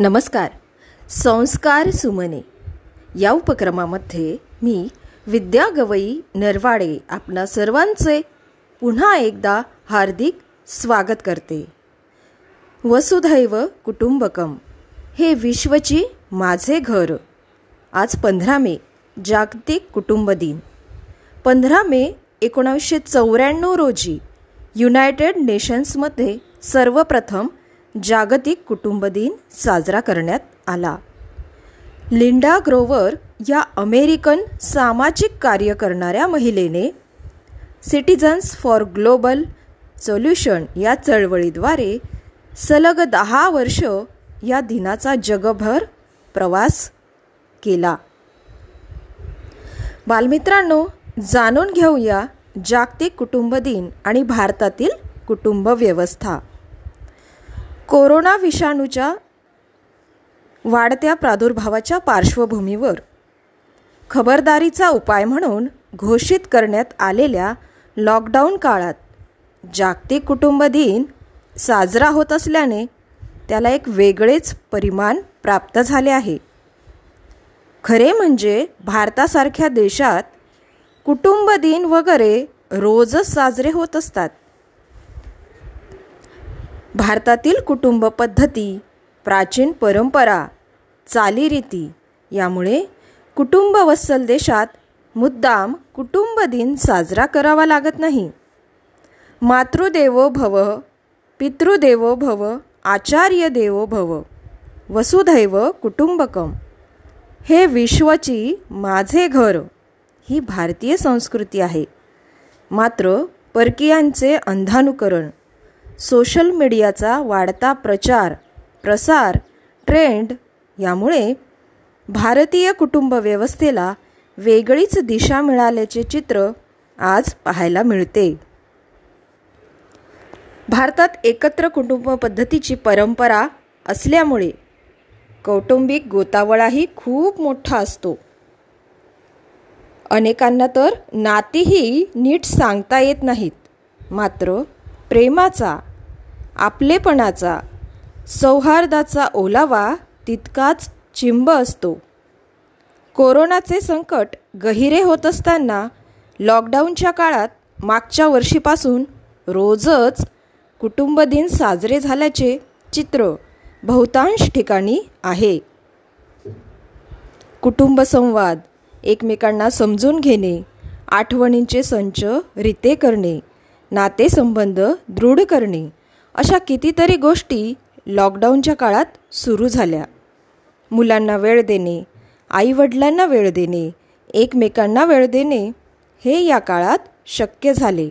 नमस्कार. संस्कार सुमने. या उपक्रमामध्ये मी विद्या गवई नरवाडे आपणा सर्वांचे पुन्हा एकदा हार्दिक स्वागत करते. वसुधैव कुटुंबकम हे विश्वची माझे घर. आज पंधरा मे जागतिक कुटुंब दिन. पंधरा मे एकोणावीसशे चौऱ्याण्णव रोजी युनायटेड नेशन्समध्ये सर्वप्रथम जागतिक कुटुंब दिन साजरा करण्यात आला. लिंडा ग्रोवर या अमेरिकन सामाजिक कार्य करणाऱ्या महिलेने सिटिझन्स फॉर ग्लोबल सोल्युशन या चळवळीद्वारे सलग दहा वर्ष या दिनाचा जगभर प्रवास केला. बालमित्रांनो जाणून घेऊया जागतिक कुटुंब दिन आणि भारतातील कुटुंब व्यवस्था. कोरोना विषाणूच्या वाढत्या प्रादुर्भावाच्या पार्श्वभूमीवर खबरदारीचा उपाय म्हणून घोषित करण्यात आलेल्या लॉकडाऊन काळात जागतिक कुटुंब दिन साजरा होत असल्याने त्याला एक वेगळेच परिमाण प्राप्त झाले आहे. खरे म्हणजे भारतासारख्या देशात कुटुंब दिन वगैरे रोजच साजरे होत असतात. भारतातील कुटुंब पद्धती प्राचीन परंपरा चालीरीती यामुळे कुटुंब वत्सल देशात मुद्दाम कुटुंब दिन साजरा करावा लागत नाही. मातृदेवो भव पितृदेवो भव आचार्य देवो भव वसुधैव कुटुंबकम हे विश्वची माझे घर ही भारतीय संस्कृती आहे. मात्र परकीयांचे अंधानुकरण सोशल मीडियाचा वाढता प्रचार प्रसार ट्रेंड यामुळे भारतीय कुटुंब व्यवस्थेला वेगळीच दिशा मिळाल्याचे चित्र आज पाहायला मिळते. भारतात एकत्र कुटुंब पद्धतीची परंपरा असल्यामुळे कौटुंबिक गोतावळाही खूप मोठा असतो. अनेकांना तर नातीही नीट सांगता येत नाहीत मात्र प्रेमाचा आपलेपणाचा सौहार्दाचा ओलावा तितकाच चिंब असतो. कोरोनाचे संकट गहिरे होत असताना लॉकडाऊनच्या काळात मागच्या वर्षीपासून रोजच कुटुंब दिन साजरे झाल्याचे चित्र बहुतांश ठिकाणी आहे. कुटुंब संवाद एकमेकांना समजून घेणे आठवणींचे संच रिते करणे नातेसंबंध दृढ करणे अशा कितीतरी गोष्टी लॉकडाऊनच्या काळात सुरू झाल्या. मुलांना वेळ देणे आईवडिलांना वेळ देणे एकमेकांना वेळ देणे हे या काळात शक्य झाले.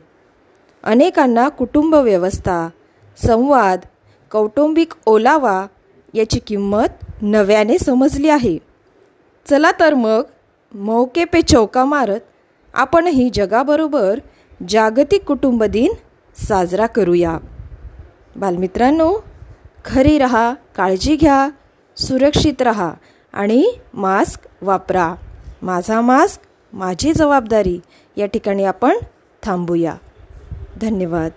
अनेकांना कुटुंब व्यवस्था संवाद कौटुंबिक ओलावा याची किंमत नव्याने समजली आहे. चला तर मग मौके पे चौका मारत आपणही जगाबरोबर जागतिक कुटुंब दिन साजरा करूया. बालमित्रांनो खरी रहा काळजी घ्या सुरक्षित रहा आणि मास्क वापरा. माझा मास्क माझी जबाबदारी. या ठिकाणी आपण थांबूया. धन्यवाद.